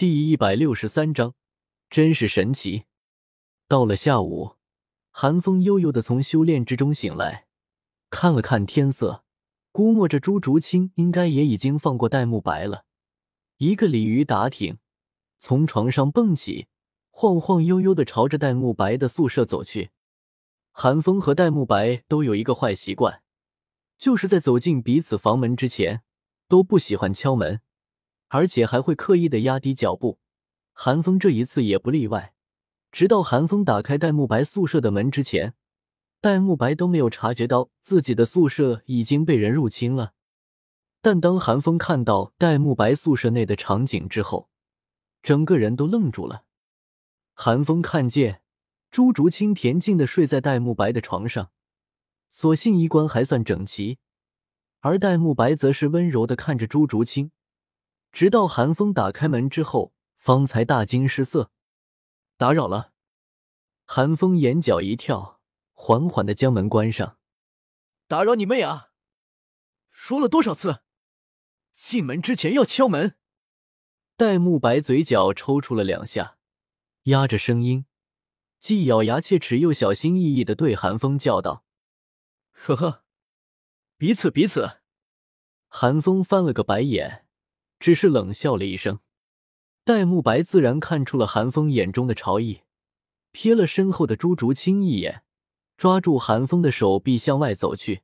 第一百六十三章，真是神奇。到了下午，寒风悠悠的从修炼之中醒来，看了看天色，估摸着朱竹清应该也已经放过戴沐白了。一个鲤鱼打挺，从床上蹦起，晃晃悠悠的朝着戴沐白的宿舍走去。寒风和戴沐白都有一个坏习惯，就是在走进彼此房门之前，都不喜欢敲门。而且还会刻意的压低脚步，韩风这一次也不例外。直到韩风打开戴沐白宿舍的门之前，戴沐白都没有察觉到自己的宿舍已经被人入侵了。但当韩风看到戴沐白宿舍内的场景之后，整个人都愣住了。韩风看见朱竹清恬静的睡在戴沐白的床上，所幸衣冠还算整齐，而戴沐白则是温柔的看着朱竹清。直到韩风打开门之后，方才大惊失色。打扰了，韩风眼角一跳，缓缓的将门关上。打扰你妹啊！说了多少次，进门之前要敲门。戴沐白嘴角抽搐了两下，压着声音，既咬牙切齿又小心翼翼的对韩风叫道：“呵呵，彼此彼此。”韩风翻了个白眼。只是冷笑了一声，戴沐白自然看出了韩风眼中的潮意，瞥了身后的朱竹清一眼，抓住韩风的手臂向外走去。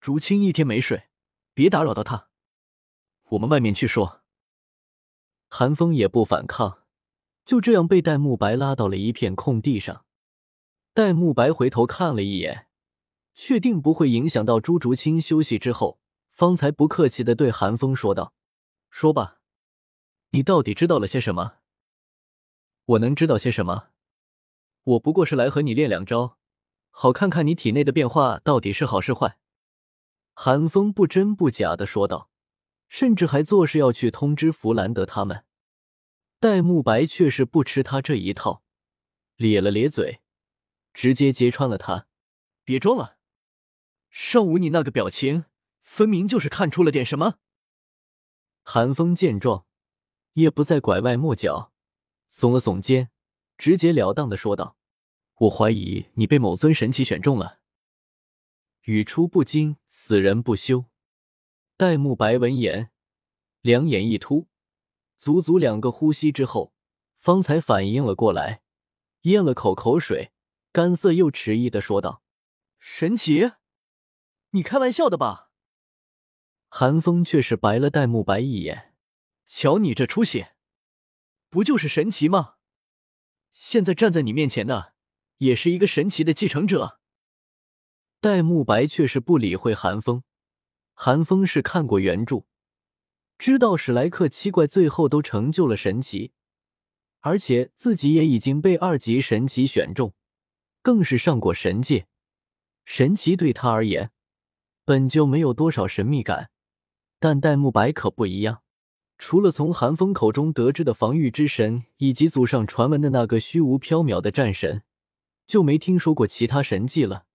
竹清一天没睡，别打扰到他，我们外面去说。韩风也不反抗，就这样被戴沐白拉到了一片空地上。戴沐白回头看了一眼，确定不会影响到朱竹清休息之后，方才不客气的对韩风说道。说吧，你到底知道了些什么？我能知道些什么？我不过是来和你练两招，好看看你体内的变化到底是好是坏。韩风不真不假的说道，甚至还做事要去通知弗兰德他们。戴沐白却是不吃他这一套，咧了咧嘴，直接揭穿了他：“别装了，上午你那个表情，分明就是看出了点什么。”韩风见状，也不再拐弯抹角，耸了耸肩，直截了当的说道：“我怀疑你被某尊神奇选中了。”语出不惊，死人不休。戴沐白闻言，两眼一突，足足两个呼吸之后，方才反应了过来，咽了口口水，干涩又迟疑的说道：“神奇？你开玩笑的吧？”韩风却是白了戴沐白一眼，瞧你这出息，不就是神奇吗？现在站在你面前的，也是一个神奇的继承者。戴沐白却是不理会韩风，韩风是看过原著，知道史莱克七怪最后都成就了神奇，而且自己也已经被二级神奇选中，更是上过神界，神奇对他而言本就没有多少神秘感。但戴沐白可不一样，除了从寒风口中得知的防御之神，以及祖上传闻的那个虚无缥缈的战神，就没听说过其他神迹了。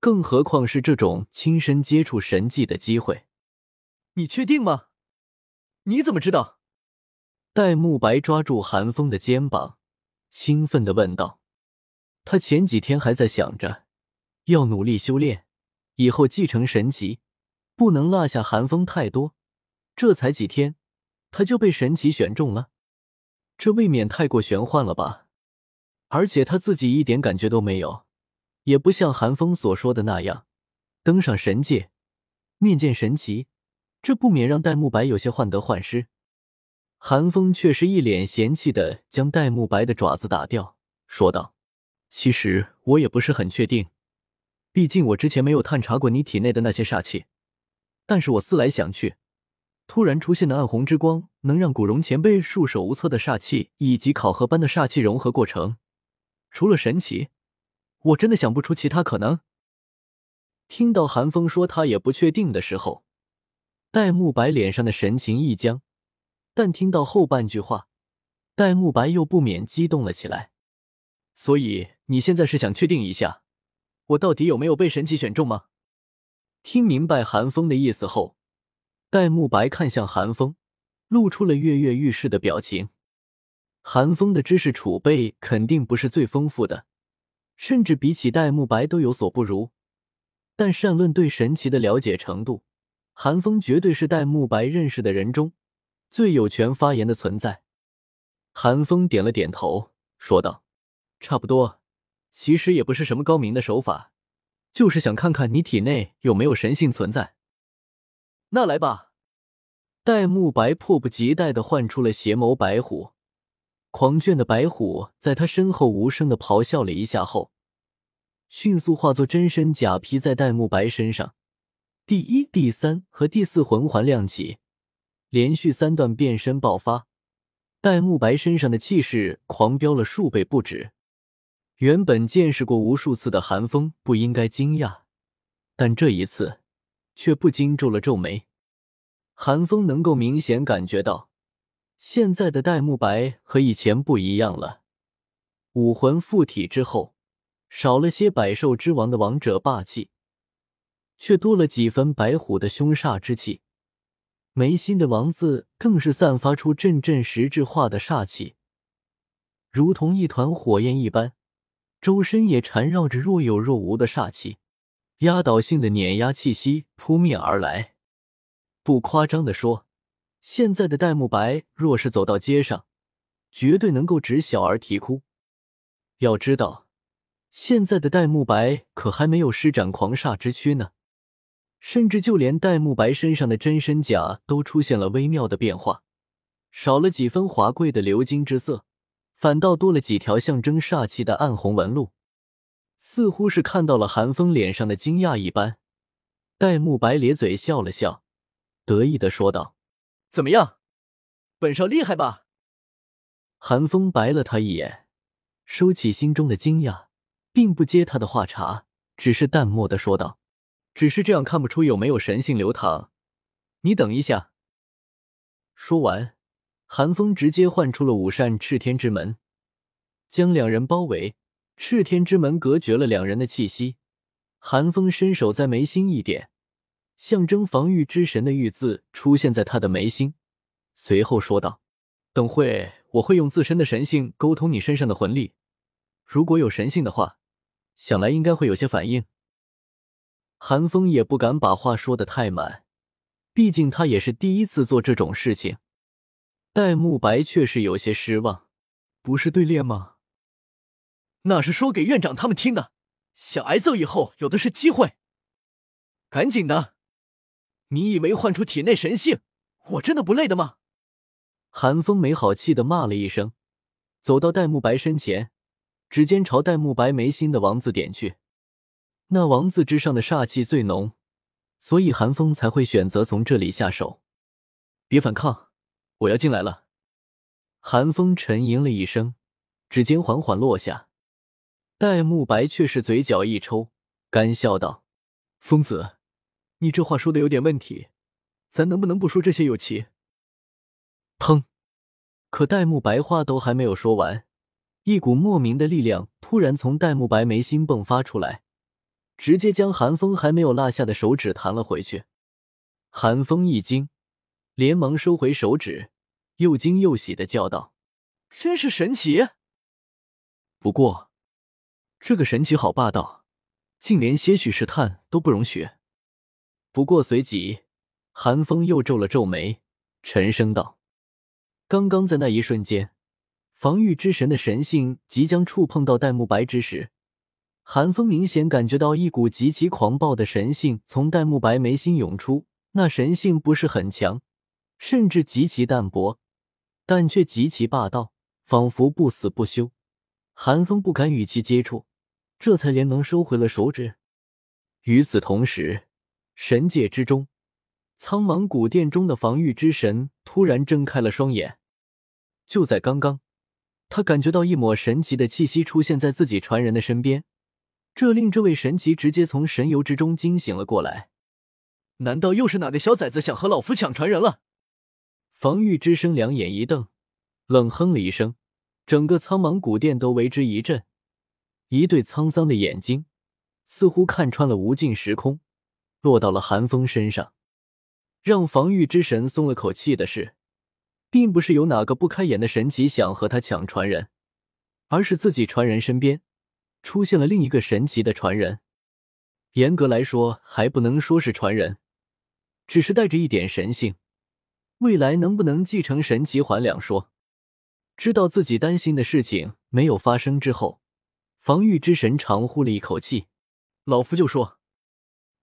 更何况是这种亲身接触神迹的机会。你确定吗？你怎么知道？戴沐白抓住寒风的肩膀，兴奋的问道。他前几天还在想着要努力修炼，以后继承神级。不能落下寒风太多，这才几天，他就被神奇选中了，这未免太过玄幻了吧？而且他自己一点感觉都没有，也不像寒风所说的那样，登上神界，面见神奇，这不免让戴沐白有些患得患失。寒风却是一脸嫌弃的将戴沐白的爪子打掉，说道：“其实我也不是很确定，毕竟我之前没有探查过你体内的那些煞气。”但是我思来想去，突然出现的暗红之光能让古荣前辈束手无策的煞气以及考核般的煞气融合过程，除了神奇，我真的想不出其他可能。听到韩风说他也不确定的时候，戴沐白脸上的神情一僵，但听到后半句话，戴沐白又不免激动了起来。所以你现在是想确定一下，我到底有没有被神奇选中吗？听明白韩风的意思后，戴沐白看向韩风，露出了跃跃欲试的表情。韩风的知识储备肯定不是最丰富的，甚至比起戴沐白都有所不如。但善论对神奇的了解程度，韩风绝对是戴沐白认识的人中最有权发言的存在。韩风点了点头，说道：“差不多，其实也不是什么高明的手法，就是想看看你体内有没有神性存在。”那来吧。戴沐白迫不及待的唤出了邪眸白虎，狂卷的白虎在他身后无声的咆哮了一下后，迅速化作真身假披在戴沐白身上。第一、第三和第四魂环亮起，连续三段变身爆发，戴沐白身上的气势狂飙了数倍不止。原本见识过无数次的寒风不应该惊讶，但这一次却不禁皱了皱眉。寒风能够明显感觉到，现在的戴沐白和以前不一样了。武魂附体之后，少了些百兽之王的王者霸气，却多了几分白虎的凶煞之气。眉心的王字更是散发出阵阵实质化的煞气，如同一团火焰一般，周身也缠绕着若有若无的煞气，压倒性的碾压气息扑面而来。不夸张的说，现在的戴沐白若是走到街上，绝对能够指小儿啼哭。要知道，现在的戴沐白可还没有施展狂煞之躯呢，甚至就连戴沐白身上的真身甲都出现了微妙的变化，少了几分华贵的鎏金之色，反倒多了几条象征煞气的暗红纹路。似乎是看到了韩风脸上的惊讶一般，戴沐白咧嘴笑了笑。得意的说道：“怎么样，本少厉害吧？”韩风白了他一眼，收起心中的惊讶，并不接他的话茬，只是淡漠的说道：“只是这样看不出有没有神性流淌。你等一下。”说完，寒风直接唤出了五扇赤天之门，将两人包围。赤天之门隔绝了两人的气息。寒风伸手在眉心一点。象征防御之神的“玉”字出现在他的眉心，随后说道：“等会我会用自身的神性沟通你身上的魂力，如果有神性的话，想来应该会有些反应。”寒风也不敢把话说的太满，毕竟他也是第一次做这种事情。戴沐白却是有些失望：“不是对练吗？那是说给院长他们听的，想挨揍以后有的是机会。赶紧的！”你以为唤出体内神性，我真的不累的吗？韩风没好气的骂了一声，走到戴沐白身前，指尖朝戴沐白眉心的王字点去。那王字之上的煞气最浓，所以韩风才会选择从这里下手。别反抗，我要进来了。韩风沉吟了一声，指尖缓缓落下。戴沐白却是嘴角一抽，干笑道：“疯子。”你这话说的有点问题，咱能不能不说这些有奇？砰！可戴沐白话都还没有说完，一股莫名的力量突然从戴沐白眉心迸发出来，直接将寒风还没有落下的手指弹了回去。寒风一惊，连忙收回手指，又惊又喜的叫道：“真是神奇！不过，这个神奇好霸道，竟连些许试探都不容许。”不过随即，韩风又皱了皱眉，沉声道：“刚刚在那一瞬间，防御之神的神性即将触碰到戴沐白之时，韩风明显感觉到一股极其狂暴的神性从戴沐白眉心涌出。那神性不是很强，甚至极其淡薄，但却极其霸道，仿佛不死不休。韩风不敢与其接触，这才连忙收回了手指。与此同时。神界之中，苍茫古殿中的防御之神突然睁开了双眼。就在刚刚，他感觉到一抹神奇的气息出现在自己传人的身边，这令这位神奇直接从神游之中惊醒了过来。难道又是哪个小崽子想和老夫抢传人了？防御之神两眼一瞪，冷哼了一声，整个苍茫古殿都为之一震。一对沧桑的眼睛，似乎看穿了无尽时空。落到了寒风身上，让防御之神松了口气的是，并不是有哪个不开眼的神奇想和他抢传人，而是自己传人身边出现了另一个神奇的传人。严格来说，还不能说是传人，只是带着一点神性。未来能不能继承神奇还两说。知道自己担心的事情没有发生之后，防御之神长呼了一口气，老夫就说，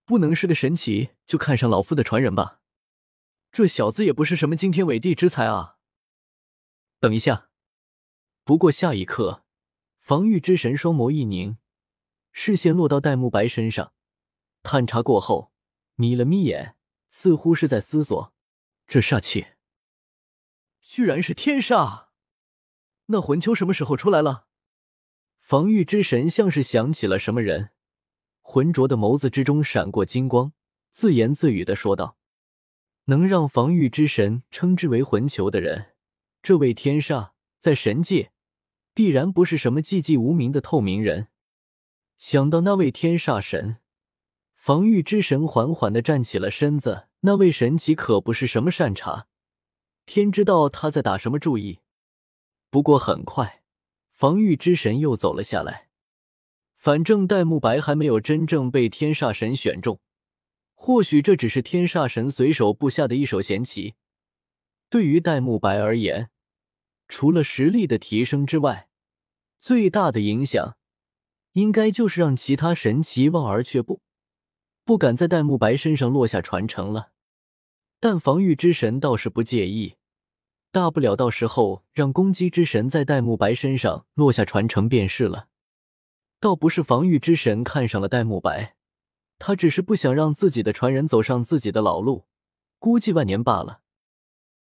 不能是个神奇就看上老夫的传人吧？这小子也不是什么惊天伟地之才啊！等一下，不过下一刻，防御之神双眸一凝，视线落到戴沐白身上，探查过后，眯了眯眼，似乎是在思索，这煞气居然是天煞。那魂球什么时候出来了？防御之神像是想起了什么人，浑浊的眸子之中闪过金光，自言自语的说道：“能让防御之神称之为魂球的人，这位天煞在神界必然不是什么寂寂无名的透明人。”想到那位天煞神，防御之神缓缓的站起了身子。那位神奇可不是什么善茬，天知道他在打什么主意。不过很快，防御之神又走了下来。反正戴沐白还没有真正被天煞神选中，或许这只是天煞神随手布下的一手闲棋。对于戴沐白而言，除了实力的提升之外，最大的影响应该就是让其他神奇望而却步，不敢在戴沐白身上落下传承了。但防御之神倒是不介意。大不了到时候让攻击之神在戴沐白身上落下传承便是了。倒不是防御之神看上了戴沐白，他只是不想让自己的传人走上自己的老路，估计万年罢了。